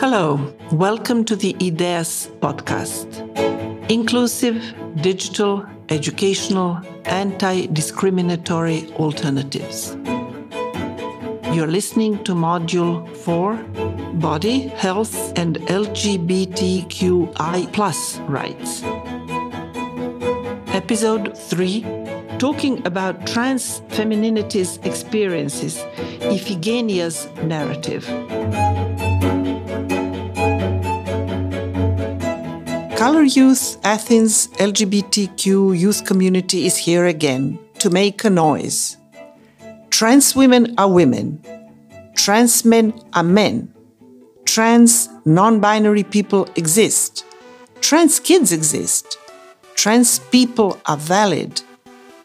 Hello, welcome to the IDEAS podcast. Inclusive, digital, educational, anti discriminatory alternatives. You're listening to Module 4 Body, Health, and LGBTQI rights. Episode 3 Talking about trans femininity's experiences, Ifigeneia's narrative. Colour Youth Athens LGBTQ youth community is here again to make a noise. Trans women are women. Trans men are men. Trans non binary people exist. Trans kids exist. Trans people are valid.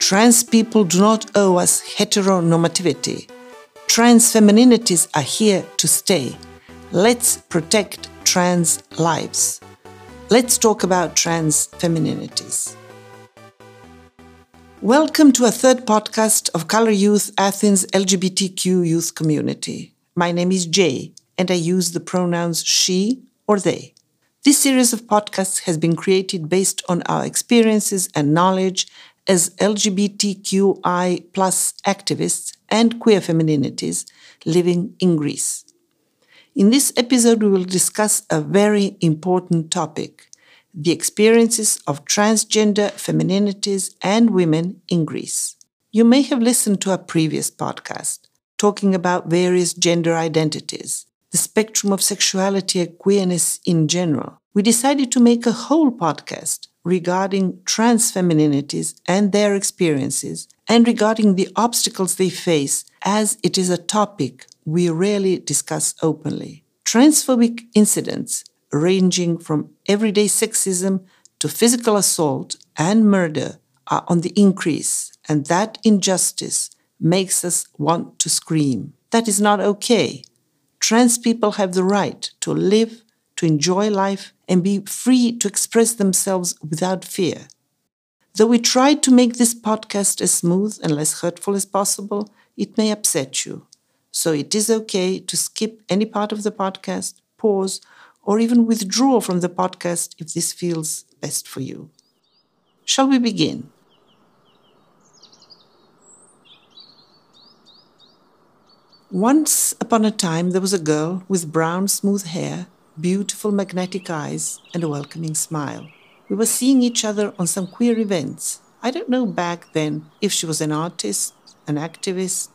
Trans people do not owe us heteronormativity. Trans femininities are here to stay. Let's protect trans lives. Let's talk about trans femininities. Welcome to a third podcast of Colour Youth Athens LGBTQ youth community. My name is Jay, and I use the pronouns she or they. This series of podcasts has been created based on our experiences and knowledge as LGBTQI plus activists and queer femininities living in Greece. In this episode, we will discuss a very important topic the experiences of transgender femininities and women in Greece. You may have listened to a previous podcast talking about various gender identities, the spectrum of sexuality and queerness in general. We decided to make a whole podcast regarding trans femininities and their experiences and regarding the obstacles they face, as it is a topic we rarely discuss openly. Transphobic incidents, ranging from everyday sexism to physical assault and murder, are on the increase, and that injustice makes us want to scream. That is not okay. Trans people have the right to live, to enjoy life, and be free to express themselves without fear. Though we tried to make this podcast as smooth and less hurtful as possible, it may upset you. So it is okay to skip any part of the podcast, pause, or even withdraw from the podcast if this feels best for you. Shall we begin? Once upon a time, there was a girl with brown, smooth hair, beautiful, magnetic eyes, and a welcoming smile. We were seeing each other on some queer events. I don't know back then if she was an artist, an activist,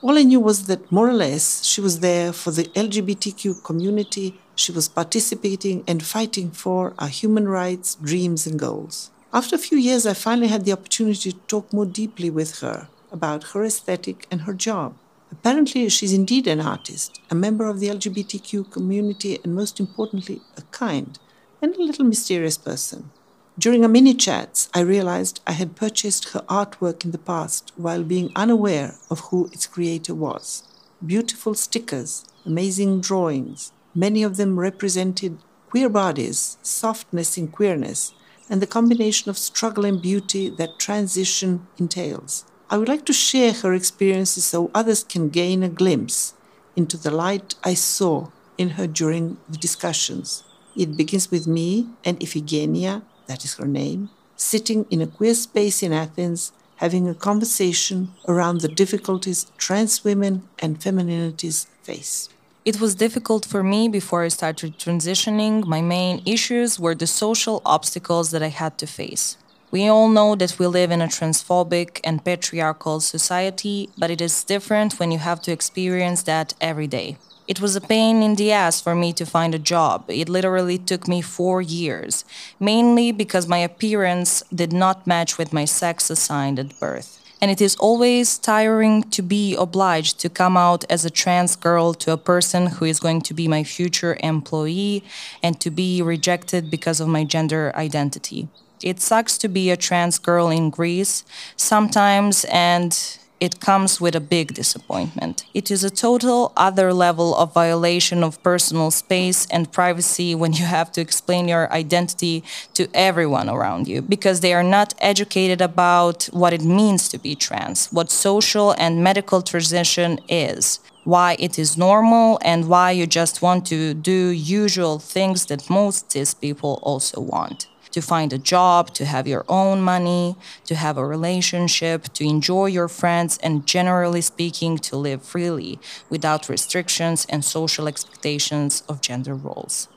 all I knew was that more or less she was there for the LGBTQ community, she was participating and fighting for our human rights, dreams, and goals. After a few years, I finally had the opportunity to talk more deeply with her about her aesthetic and her job. Apparently, she's indeed an artist, a member of the LGBTQ community, and most importantly, a kind and a little mysterious person. During a mini chats, I realized I had purchased her artwork in the past while being unaware of who its creator was. Beautiful stickers, amazing drawings, many of them represented queer bodies, softness in queerness, and the combination of struggle and beauty that transition entails. I would like to share her experiences so others can gain a glimpse into the light I saw in her during the discussions. It begins with me and Ifigeneia that is her name, sitting in a queer space in Athens, having a conversation around the difficulties trans women and femininities face. It was difficult for me before I started transitioning. My main issues were the social obstacles that I had to face. We all know that we live in a transphobic and patriarchal society, but it is different when you have to experience that every day. It was a pain in the ass for me to find a job. It literally took me four years, mainly because my appearance did not match with my sex assigned at birth. And it is always tiring to be obliged to come out as a trans girl to a person who is going to be my future employee and to be rejected because of my gender identity. It sucks to be a trans girl in Greece sometimes, and it comes with a big disappointment. It is a total other level of violation of personal space and privacy when you have to explain your identity to everyone around you because they are not educated about what it means to be trans, what social and medical transition is. why it is normal and why you just want to do usual things that most cis people also want to find a job, to have your own money, to have a relationship, to enjoy your friends, and generally speaking, to live freely without restrictions and social expectations of gender roles.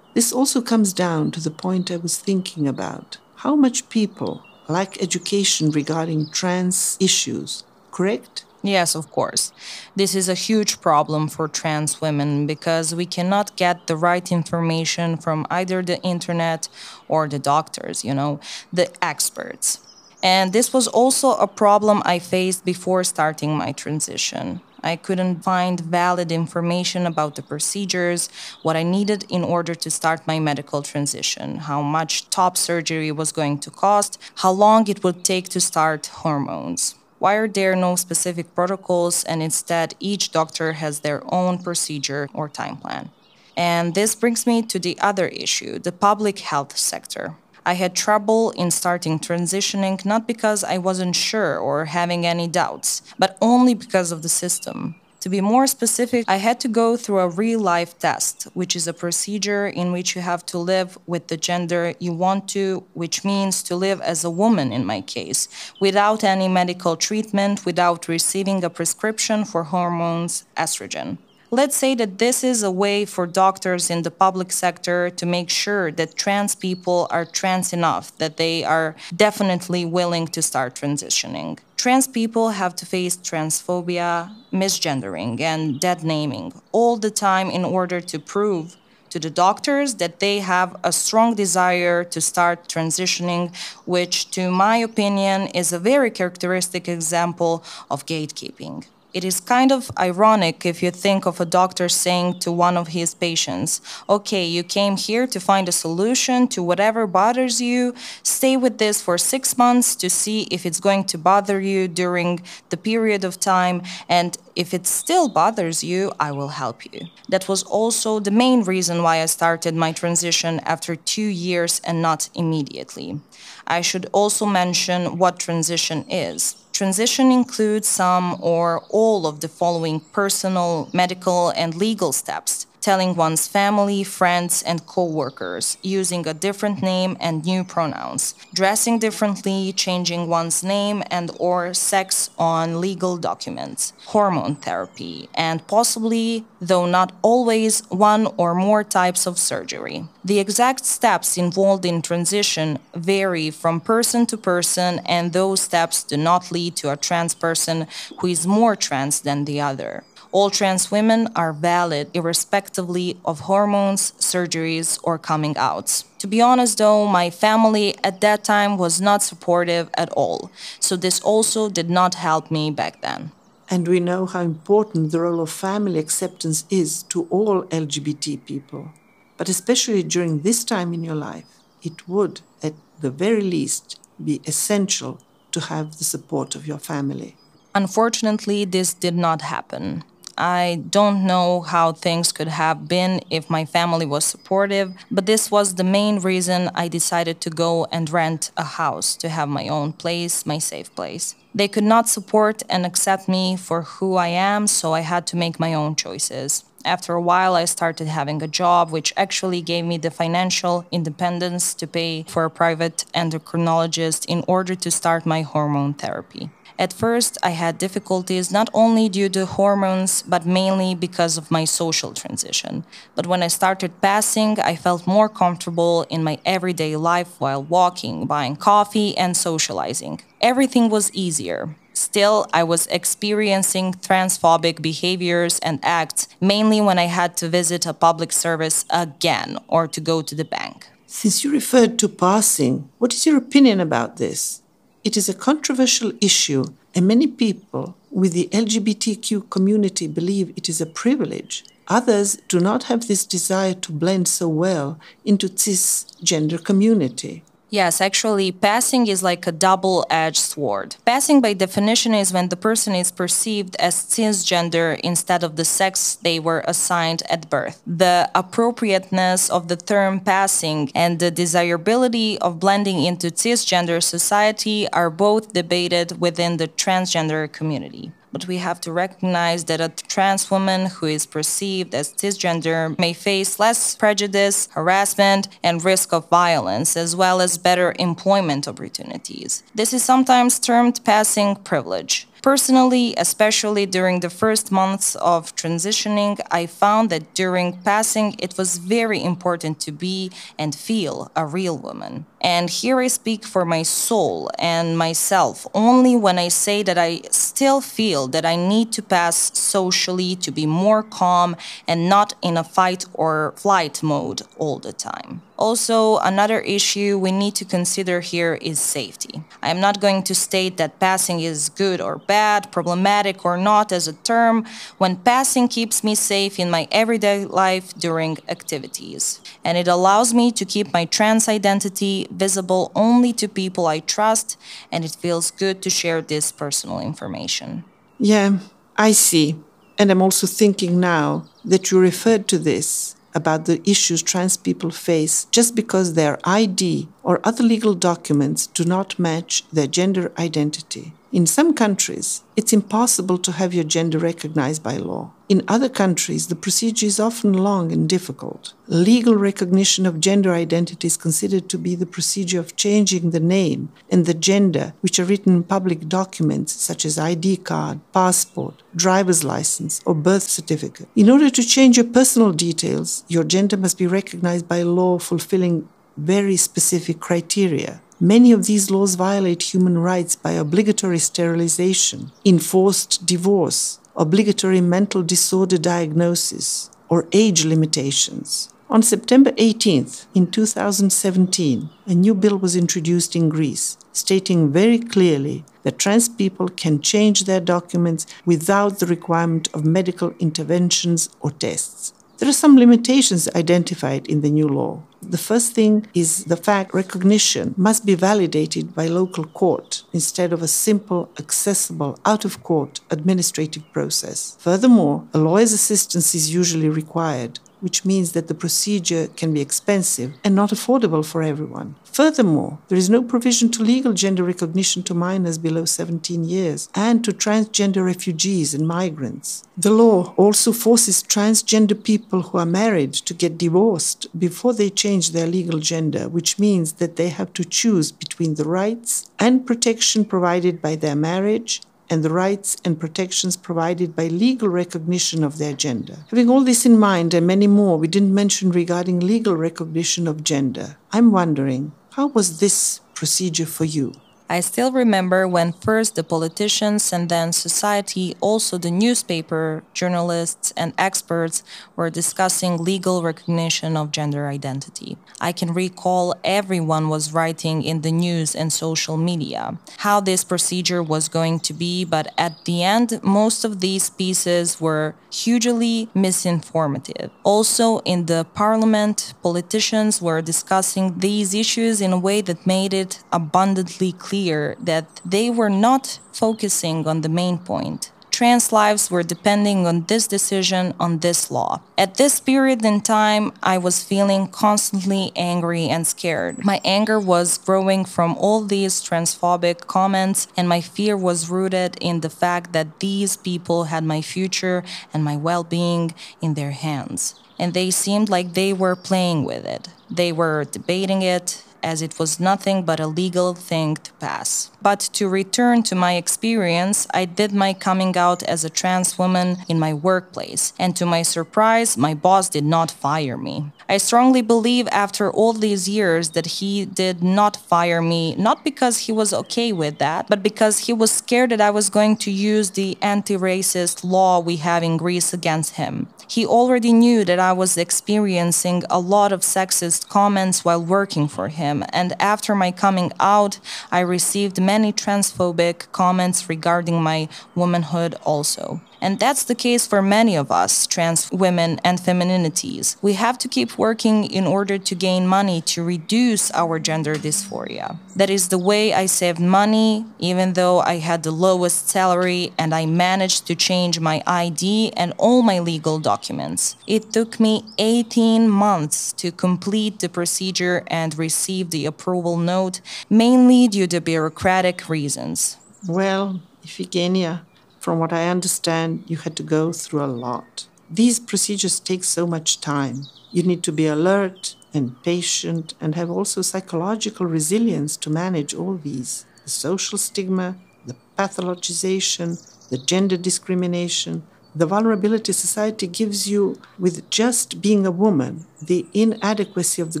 This also comes down to the point I was thinking about how much people lack education regarding trans issues, correct? Yes, of course. This is a huge problem for trans women because we cannot get the right information from either the internet or the doctors, you know, the experts. And this was also a problem I faced before starting my transition. I couldn't find valid information about the procedures, what I needed in order to start my medical transition, how much top surgery was going to cost, how long it would take to start hormones. Why are there no specific protocols and instead each doctor has their own procedure or time plan? And this brings me to the other issue the public health sector. I had trouble in starting transitioning not because I wasn't sure or having any doubts, but only because of the system. To be more specific, I had to go through a real life test, which is a procedure in which you have to live with the gender you want to, which means to live as a woman in my case, without any medical treatment, without receiving a prescription for hormones, estrogen. Let's say that this is a way for doctors in the public sector to make sure that trans people are trans enough, that they are definitely willing to start transitioning. Trans people have to face transphobia, misgendering, and dead naming all the time in order to prove to the doctors that they have a strong desire to start transitioning, which, to my opinion, is a very characteristic example of gatekeeping. It is kind of ironic if you think of a doctor saying to one of his patients, Okay, you came here to find a solution to whatever bothers you. Stay with this for six months to see if it's going to bother you during the period of time. And if it still bothers you, I will help you. That was also the main reason why I started my transition after two years and not immediately. I should also mention what transition is. Transition includes some or all of the following personal, medical, and legal steps telling one's family, friends, and co-workers, using a different name and new pronouns, dressing differently, changing one's name and or sex on legal documents, hormone therapy, and possibly, though not always, one or more types of surgery. The exact steps involved in transition vary from person to person, and those steps do not lead to a trans person who is more trans than the other. All trans women are valid irrespectively of hormones, surgeries, or coming outs. To be honest, though, my family at that time was not supportive at all, so this also did not help me back then. And we know how important the role of family acceptance is to all LGBT people. But especially during this time in your life, it would, at the very least, be essential to have the support of your family. Unfortunately, this did not happen. I don't know how things could have been if my family was supportive, but this was the main reason I decided to go and rent a house to have my own place, my safe place. They could not support and accept me for who I am, so I had to make my own choices. After a while, I started having a job, which actually gave me the financial independence to pay for a private endocrinologist in order to start my hormone therapy. At first, I had difficulties not only due to hormones, but mainly because of my social transition. But when I started passing, I felt more comfortable in my everyday life while walking, buying coffee, and socializing. Everything was easier. Still, I was experiencing transphobic behaviors and acts, mainly when I had to visit a public service again or to go to the bank. Since you referred to passing, what is your opinion about this? It is a controversial issue, and many people with the LGBTQ community believe it is a privilege. Others do not have this desire to blend so well into cisgender community. Yes, actually, passing is like a double edged sword. Passing, by definition, is when the person is perceived as cisgender instead of the sex they were assigned at birth. The appropriateness of the term passing and the desirability of blending into cisgender society are both debated within the transgender community. But we have to recognize that a trans woman who is perceived as cisgender may face less prejudice, harassment, and risk of violence, as well as better employment opportunities. This is sometimes termed passing privilege. Personally, especially during the first months of transitioning, I found that during passing it was very important to be and feel a real woman. And here I speak for my soul and myself only when I say that I still feel that I need to pass socially to be more calm and not in a fight or flight mode all the time. Also, another issue we need to consider here is safety. I am not going to state that passing is good or bad, problematic or not as a term, when passing keeps me safe in my everyday life during activities. And it allows me to keep my trans identity visible only to people I trust, and it feels good to share this personal information. Yeah, I see. And I'm also thinking now that you referred to this about the issues trans people face just because their ID or other legal documents do not match their gender identity. In some countries, it's impossible to have your gender recognized by law. In other countries, the procedure is often long and difficult. Legal recognition of gender identity is considered to be the procedure of changing the name and the gender, which are written in public documents such as ID card, passport, driver's license, or birth certificate. In order to change your personal details, your gender must be recognized by law fulfilling very specific criteria. Many of these laws violate human rights by obligatory sterilization, enforced divorce, obligatory mental disorder diagnosis, or age limitations. On September 18th, in 2017, a new bill was introduced in Greece, stating very clearly that trans people can change their documents without the requirement of medical interventions or tests. There are some limitations identified in the new law. The first thing is the fact recognition must be validated by local court instead of a simple, accessible, out of court administrative process. Furthermore, a lawyer's assistance is usually required, which means that the procedure can be expensive and not affordable for everyone. Furthermore, there is no provision to legal gender recognition to minors below 17 years and to transgender refugees and migrants. The law also forces transgender people who are married to get divorced before they change their legal gender, which means that they have to choose between the rights and protection provided by their marriage and the rights and protections provided by legal recognition of their gender. Having all this in mind and many more we didn't mention regarding legal recognition of gender, I'm wondering how was this procedure for you? I still remember when first the politicians and then society, also the newspaper, journalists, and experts were discussing legal recognition of gender identity. I can recall everyone was writing in the news and social media how this procedure was going to be, but at the end, most of these pieces were hugely misinformative. Also, in the parliament, politicians were discussing these issues in a way that made it abundantly clear clear that they were not focusing on the main point. Trans lives were depending on this decision, on this law. At this period in time, I was feeling constantly angry and scared. My anger was growing from all these transphobic comments, and my fear was rooted in the fact that these people had my future and my well being in their hands. And they seemed like they were playing with it. They were debating it, as it was nothing but a legal thing to pass. But to return to my experience, I did my coming out as a trans woman in my workplace, and to my surprise, my boss did not fire me. I strongly believe after all these years that he did not fire me, not because he was okay with that, but because he was scared that I was going to use the anti racist law we have in Greece against him. He already knew that I was experiencing a lot of sexist comments while working for him, and after my coming out, I received many transphobic comments regarding my womanhood also. And that's the case for many of us, trans women and femininities. We have to keep working in order to gain money to reduce our gender dysphoria. That is the way I saved money, even though I had the lowest salary and I managed to change my ID and all my legal documents. It took me 18 months to complete the procedure and receive the approval note, mainly due to bureaucratic reasons. Well, Ifigeneia, From what I understand, you had to go through a lot. These procedures take so much time. You need to be alert and patient and have also psychological resilience to manage all these the social stigma, the pathologization, the gender discrimination, the vulnerability society gives you with just being a woman, the inadequacy of the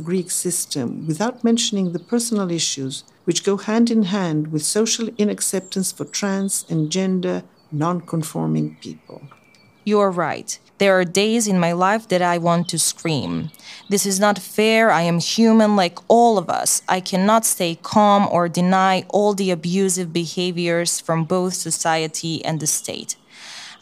Greek system, without mentioning the personal issues which go hand in hand with social inacceptance for trans and gender non-conforming people. You're right. There are days in my life that I want to scream. This is not fair. I am human like all of us. I cannot stay calm or deny all the abusive behaviors from both society and the state.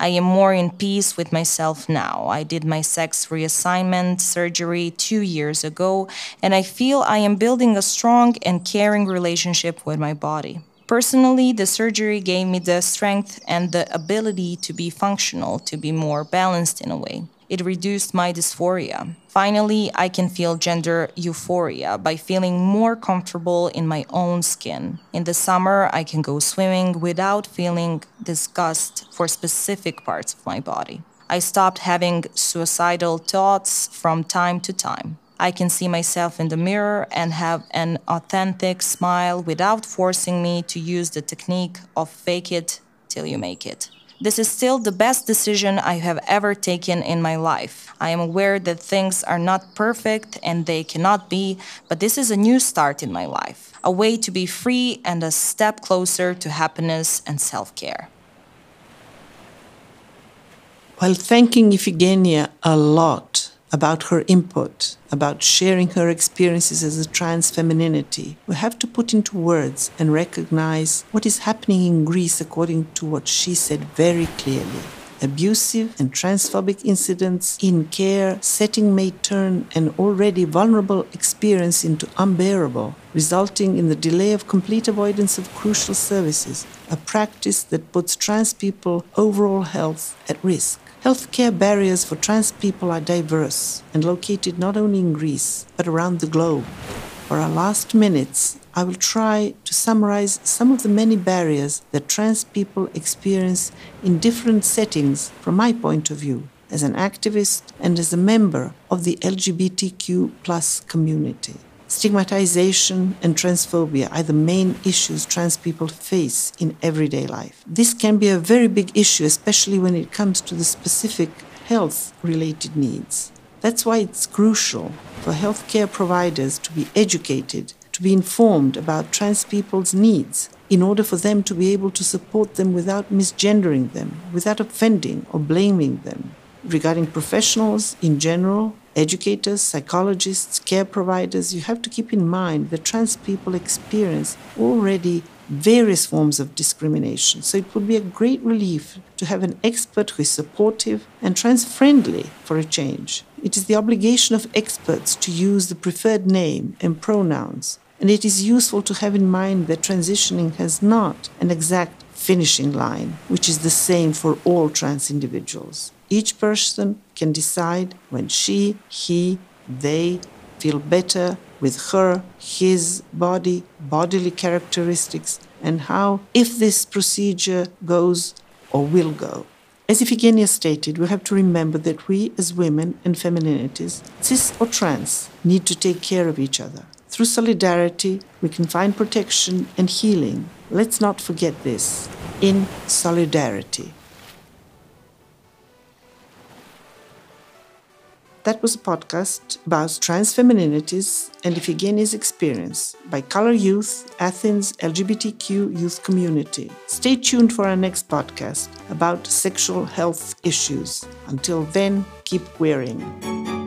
I am more in peace with myself now. I did my sex reassignment surgery two years ago, and I feel I am building a strong and caring relationship with my body. Personally, the surgery gave me the strength and the ability to be functional, to be more balanced in a way. It reduced my dysphoria. Finally, I can feel gender euphoria by feeling more comfortable in my own skin. In the summer, I can go swimming without feeling disgust for specific parts of my body. I stopped having suicidal thoughts from time to time. I can see myself in the mirror and have an authentic smile without forcing me to use the technique of fake it till you make it. This is still the best decision I have ever taken in my life. I am aware that things are not perfect and they cannot be, but this is a new start in my life, a way to be free and a step closer to happiness and self care. While thanking Ifigeneia a lot about her input, about sharing her experiences as a trans femininity. We have to put into words and recognize what is happening in Greece according to what she said very clearly. Abusive and transphobic incidents in care setting may turn an already vulnerable experience into unbearable, resulting in the delay of complete avoidance of crucial services, a practice that puts trans people overall health at risk. Healthcare barriers for trans people are diverse and located not only in Greece, but around the globe. For our last minutes, I will try to summarize some of the many barriers that trans people experience in different settings from my point of view as an activist and as a member of the LGBTQ community. Stigmatization and transphobia are the main issues trans people face in everyday life. This can be a very big issue, especially when it comes to the specific health related needs. That's why it's crucial for healthcare providers to be educated, to be informed about trans people's needs, in order for them to be able to support them without misgendering them, without offending or blaming them. Regarding professionals in general, educators, psychologists, care providers, you have to keep in mind that trans people experience already various forms of discrimination. So it would be a great relief to have an expert who is supportive and trans friendly for a change. It is the obligation of experts to use the preferred name and pronouns. And it is useful to have in mind that transitioning has not an exact finishing line, which is the same for all trans individuals. Each person can decide when she, he, they feel better with her, his body, bodily characteristics, and how, if this procedure goes or will go. As Ifigeneia stated, we have to remember that we as women and femininities, cis or trans, need to take care of each other. Through solidarity, we can find protection and healing. Let's not forget this in solidarity. That was a podcast about trans femininities and Ifigeneia's experience by Colour Youth, Athens LGBTQ youth community. Stay tuned for our next podcast about sexual health issues. Until then, keep wearing.